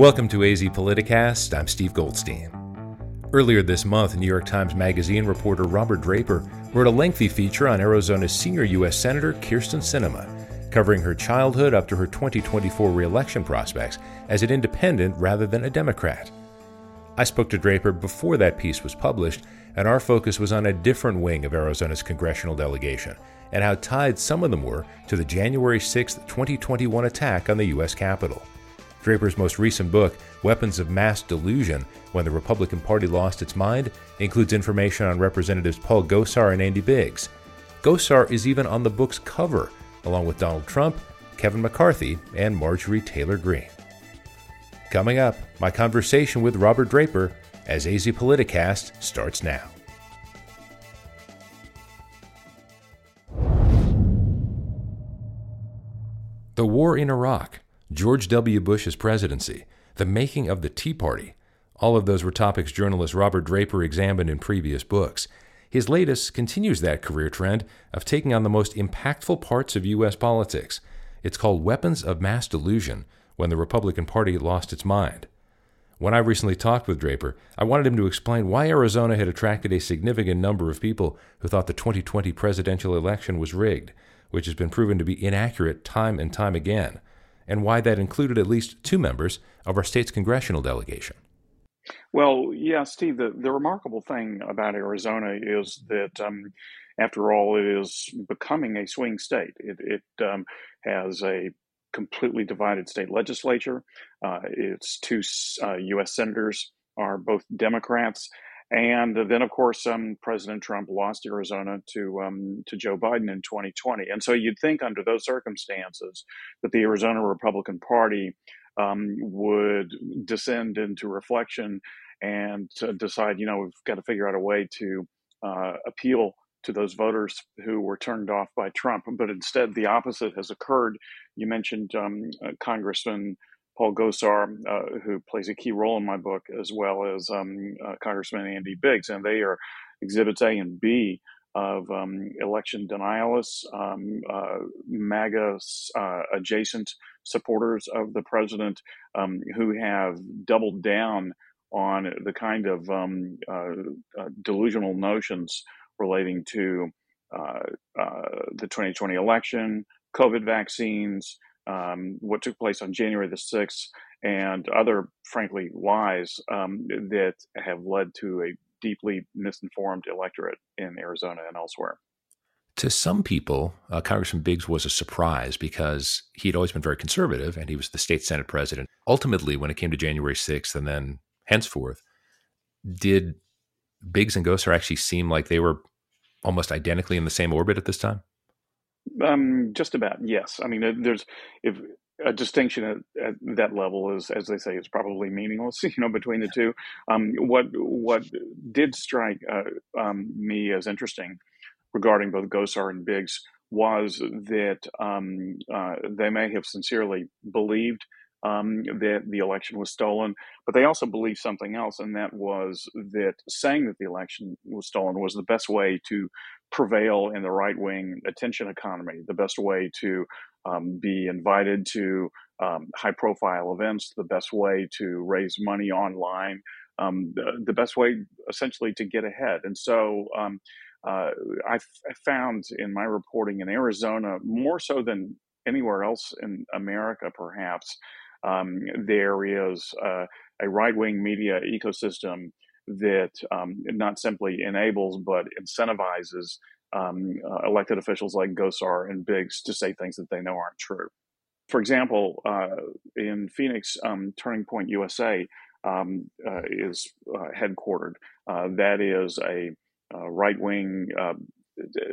Welcome to AZ Politicast. I'm Steve Goldstein. Earlier this month, New York Times Magazine reporter Robert Draper wrote a lengthy feature on Arizona's senior U.S. Senator Kyrsten Sinema, covering her childhood up to her 2024 reelection prospects as an independent rather than a Democrat. I spoke to Draper before that piece was published, and our focus was on a different wing of Arizona's congressional delegation and how tied some of them were to the January 6, 2021 attack on the U.S. Capitol. Draper's most recent book, Weapons of Mass Delusion When the Republican Party Lost Its Mind, includes information on Representatives Paul Gosar and Andy Biggs. Gosar is even on the book's cover, along with Donald Trump, Kevin McCarthy, and Marjorie Taylor Greene. Coming up, my conversation with Robert Draper as AZ Politicast starts now. The war in Iraq George W. Bush's presidency, the making of the Tea Party. All of those were topics journalist Robert Draper examined in previous books. His latest continues that career trend of taking on the most impactful parts of U.S. politics. It's called Weapons of Mass Delusion When the Republican Party Lost Its Mind. When I recently talked with Draper, I wanted him to explain why Arizona had attracted a significant number of people who thought the 2020 presidential election was rigged, which has been proven to be inaccurate time and time again and why that included at least two members of our state's congressional delegation. Well, yeah, Steve, the, the remarkable thing about Arizona is that, um, after all, it is becoming a swing state. It, it um, has a completely divided state legislature. Uh, its two uh, U.S. senators are both Democrats, and then, of course, um, President Trump lost Arizona to um, to Joe Biden in 2020. And so you'd think, under those circumstances, that the Arizona Republican Party um, would descend into reflection and decide, you know, we've got to figure out a way to uh, appeal to those voters who were turned off by Trump. But instead, the opposite has occurred. You mentioned um, uh, Congressman Paul Gosar, uh, who plays a key role in my book, as well as um, uh, Congressman Andy Biggs, and they are exhibits A and B of um, election denialists, um, uh, MAGA uh, adjacent supporters of the president um, who have doubled down on the kind of um, uh, uh, delusional notions relating to the 2020 election, COVID vaccines, um, what took place on January the 6th, and other, frankly, lies um, that have led to a deeply misinformed electorate in Arizona and elsewhere. To some people, uh, Congressman Biggs was a surprise because he had always been very conservative and he was the state Senate president. Ultimately, when it came to January 6th and then henceforth, did Biggs and Gosar actually seem like they were almost identically in the same orbit at this time? Um, just about yes. I mean, there's if a distinction at, at, that level is, as they say, is probably meaningless. You know, between the two. Um, what what did strike uh, um, me as interesting regarding both Gosar and Biggs was that um, uh, they may have sincerely believed um, that the election was stolen, but they also believed something else, and that was that saying that the election was stolen was the best way to prevail in the right wing attention economy, the best way to um, be invited to um, high profile events, the best way to raise money online, um, the, the, best way essentially to get ahead. And so um, uh, I, found in my reporting in Arizona, more so than anywhere else in America, perhaps, um, there is uh, a right wing media ecosystem that um, not simply enables but incentivizes um, uh, elected officials like Gosar and Biggs to say things that they know aren't true. For example, uh, in Phoenix, um, Turning Point USA um, uh, is uh, headquartered. Uh, that is a uh, right wing,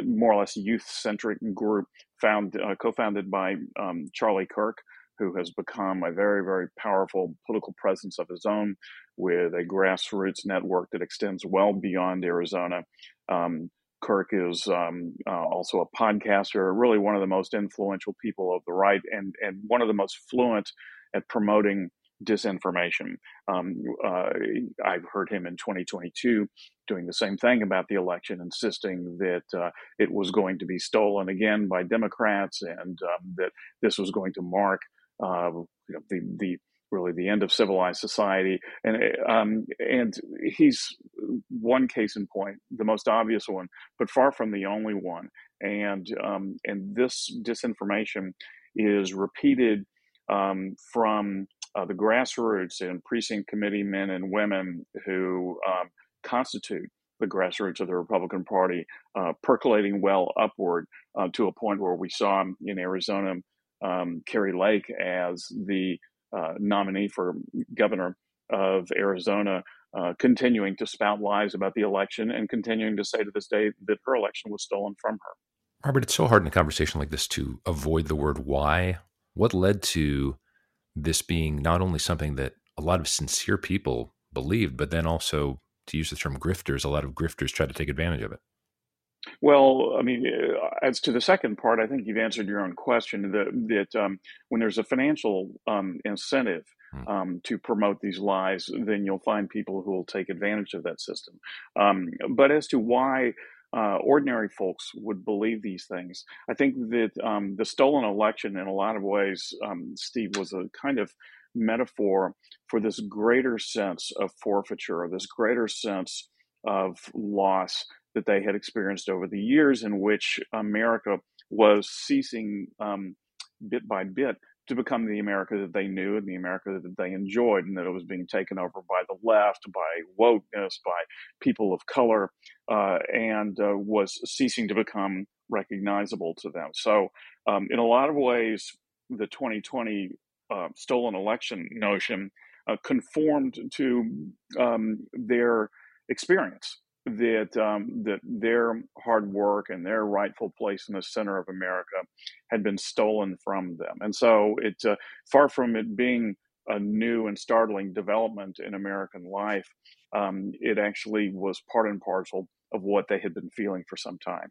more or less youth centric group found co-founded by um, Charlie Kirk, who has become a very, very powerful political presence of his own with a grassroots network that extends well beyond Arizona. Um, Kirk is um, uh, also a podcaster, really one of the most influential people of the right, and and one of the most fluent at promoting disinformation. Um, uh, I've heard him in 2022 doing the same thing about the election, insisting that uh, it was going to be stolen again by Democrats, and um, that this was going to mark uh, you know, the the really the end of civilized society. And um, and he's one case in point, the most obvious one, but far from the only one. And um, and this disinformation is repeated um, from uh, the grassroots and precinct committee men and women who um, constitute the grassroots of the Republican Party, uh, percolating well upward uh, to a point where we saw in Arizona um, Kari Lake as the uh, nominee for governor of Arizona, uh, continuing to spout lies about the election and continuing to say to this day that her election was stolen from her. Robert, it's so hard in a conversation like this to avoid the word why. What led to this being not only something that a lot of sincere people believed, but then also, to use the term grifters, a lot of grifters tried to take advantage of it? Well, I mean, uh, as to the second part, I think you've answered your own question. That that um, when there's a financial um, incentive hmm. um, to promote these lies, then you'll find people who will take advantage of that system. Um, but as to why uh, ordinary folks would believe these things, I think that um, the stolen election, in a lot of ways, um, Steve, was a kind of metaphor for this greater sense of forfeiture, or this greater sense of loss that they had experienced over the years in which America was ceasing um, bit by bit to become the America that they knew and the America that they enjoyed, and that it was being taken over by the left, by wokeness, by people of color, uh, and uh, was ceasing to become recognizable to them. So, um, in a lot of ways, the 2020 uh, stolen election notion uh, conformed to um, their experience that um, that their hard work and their rightful place in the center of America had been stolen from them, and so it uh, far from it being a new and startling development in American life, um, it actually was part and parcel of what they had been feeling for some time.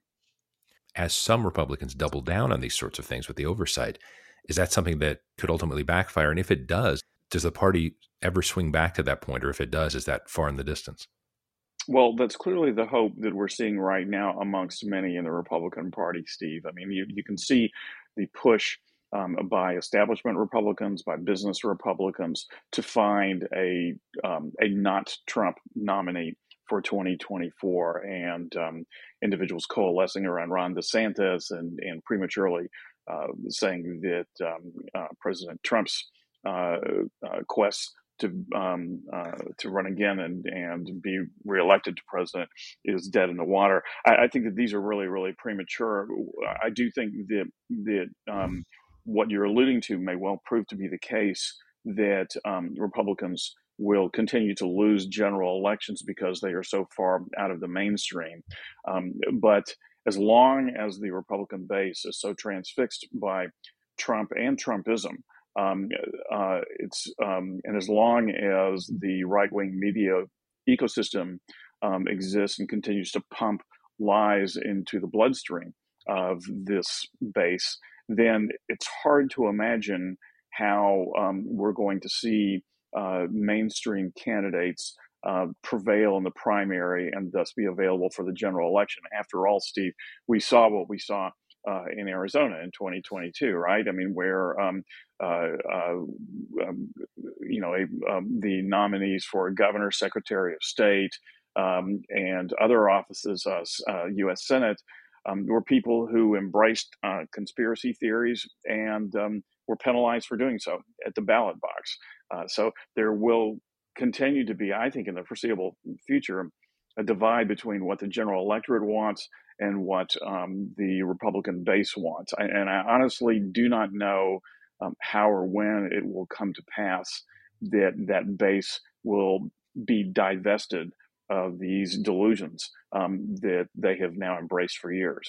As some Republicans double down on these sorts of things with the oversight, is that something that could ultimately backfire? And if it does, does the party ever swing back to that point, or if it does, is that far in the distance? Well, that's clearly the hope that we're seeing right now amongst many in the Republican Party, Steve. I mean, you, you can see the push um, by establishment Republicans, by business Republicans, to find a um, a not Trump nominee for 2024, and um, individuals coalescing around Ron DeSantis and and prematurely uh, saying that um, uh, President Trump's uh, uh quest to um, uh, to run again and and be reelected to president is dead in the water. I, I, think that these are really really premature. I do think that that um, what you're alluding to may well prove to be the case that um, Republicans will continue to lose general elections because they are so far out of the mainstream. Um, but as long as the Republican base is so transfixed by Trump and Trumpism, um, uh, it's um, and as long as the right wing media ecosystem um, exists and continues to pump lies into the bloodstream of this base, then it's hard to imagine how um, we're going to see uh, mainstream candidates uh, prevail in the primary and thus be available for the general election. After all, Steve, we saw what we saw uh, in Arizona in 2022, right? I mean, where um, uh, uh, um, you know a, um, the nominees for governor, secretary of state, um, and other offices, U.S. Uh, Senate, um, were people who embraced uh, conspiracy theories and um, were penalized for doing so at the ballot box. Uh, so there will continue to be, I think, in the foreseeable future, a divide between what the general electorate wants and what um, the Republican base wants. I, and I honestly do not know um, how or when it will come to pass that that base will be divested of these delusions um, that they have now embraced for years.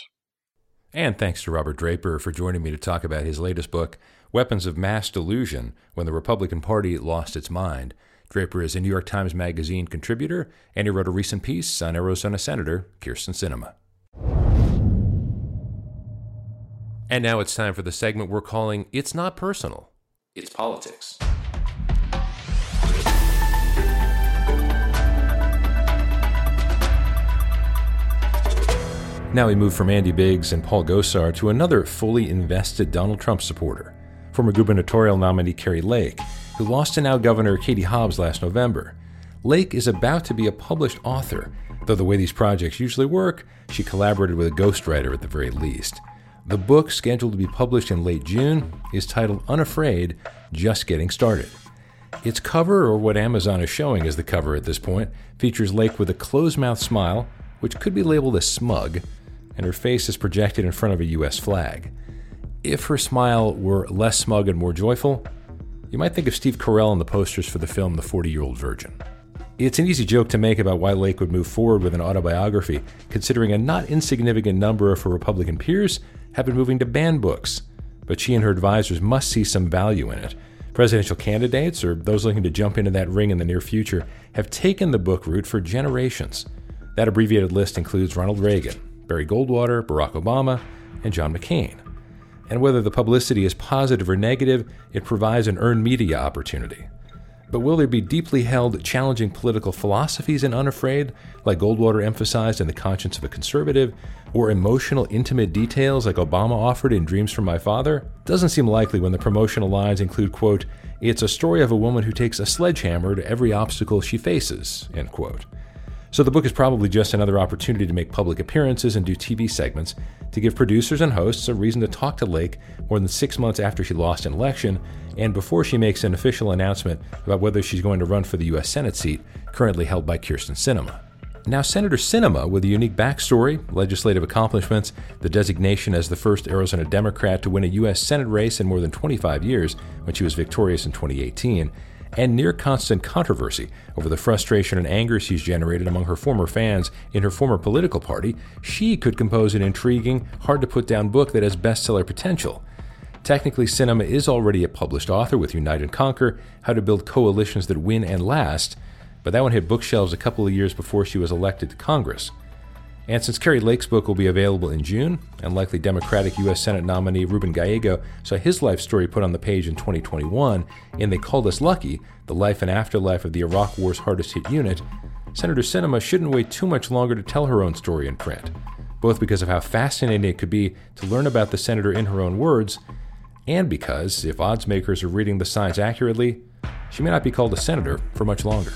And thanks to Robert Draper for joining me to talk about his latest book, Weapons of Mass Delusion When the Republican Party Lost Its Mind. Draper is a New York Times Magazine contributor, and he wrote a recent piece on Arizona Senator Kyrsten Sinema. And now it's time for the segment we're calling It's Not Personal, It's Politics. Now we move from Andy Biggs and Paul Gosar to another fully invested Donald Trump supporter, former gubernatorial nominee Kari Lake, who lost to now Governor Katie Hobbs last November. Lake is about to be a published author, though the way these projects usually work, she collaborated with a ghostwriter at the very least. The book, scheduled to be published in late June, is titled Unafraid Just Getting Started. Its cover, or what Amazon is showing as the cover at this point, features Lake with a closed mouth smile, which could be labeled as smug, and her face is projected in front of a U.S. flag. If her smile were less smug and more joyful, you might think of Steve Carell in the posters for the film The 40 Year Old Virgin. It's an easy joke to make about why Lake would move forward with an autobiography, considering a not insignificant number of her Republican peers have been moving to ban books. But she and her advisors must see some value in it. Presidential candidates, or those looking to jump into that ring in the near future, have taken the book route for generations. That abbreviated list includes Ronald Reagan, Barry Goldwater, Barack Obama, and John McCain. And whether the publicity is positive or negative, it provides an earned media opportunity. But will there be deeply held, challenging political philosophies in Unafraid, like Goldwater emphasized in The Conscience of a Conservative, or emotional, intimate details like Obama offered in Dreams from My Father? Doesn't seem likely when the promotional lines include, quote, It's a story of a woman who takes a sledgehammer to every obstacle she faces, end quote. So the book is probably just another opportunity to make public appearances and do TV segments to give producers and hosts a reason to talk to Lake more than six months after she lost an election and before she makes an official announcement about whether she's going to run for the U.S. Senate seat currently held by Kyrsten Sinema. Now, Senator Sinema, with a unique backstory, legislative accomplishments, the designation as the first Arizona Democrat to win a U.S. Senate race in more than 25 years when she was victorious in 2018, and near constant controversy over the frustration and anger she's generated among her former fans in her former political party, she could compose an intriguing, hard to put down book that has bestseller potential. Technically, Sinema is already a published author with Unite and Conquer How to Build Coalitions That Win and Last, but that one hit bookshelves a couple of years before she was elected to Congress. And since Kari Lake's book will be available in June, and likely Democratic U.S. Senate nominee Ruben Gallego saw his life story put on the page in 2021 in They Called Us Lucky, the life and afterlife of the Iraq War's hardest hit unit, Senator Sinema shouldn't wait too much longer to tell her own story in print, both because of how fascinating it could be to learn about the senator in her own words, and because, if odds makers are reading the signs accurately, she may not be called a senator for much longer.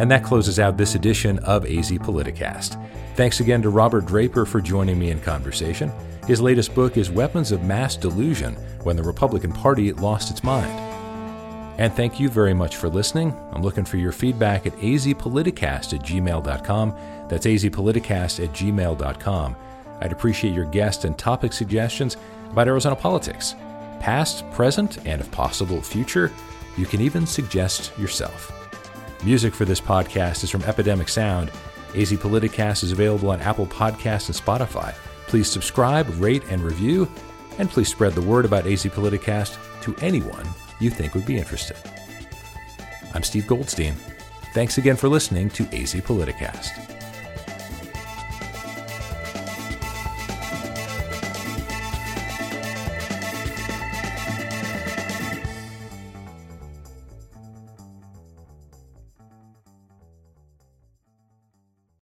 And that closes out this edition of AZ Politicast. Thanks again to Robert Draper for joining me in conversation. His latest book is Weapons of Mass Delusion When the Republican Party Lost Its Mind. And thank you very much for listening. I'm looking for your feedback at azpoliticast at gmail.com. That's azpoliticast at gmail.com. I'd appreciate your guest and topic suggestions about Arizona politics, past, present, and if possible, future. You can even suggest yourself. Music for this podcast is from Epidemic Sound. AZ Politicast is available on Apple Podcasts and Spotify. Please subscribe, rate, and review, and please spread the word about AZ Politicast to anyone you think would be interested. I'm Steve Goldstein. Thanks again for listening to AZ Politicast.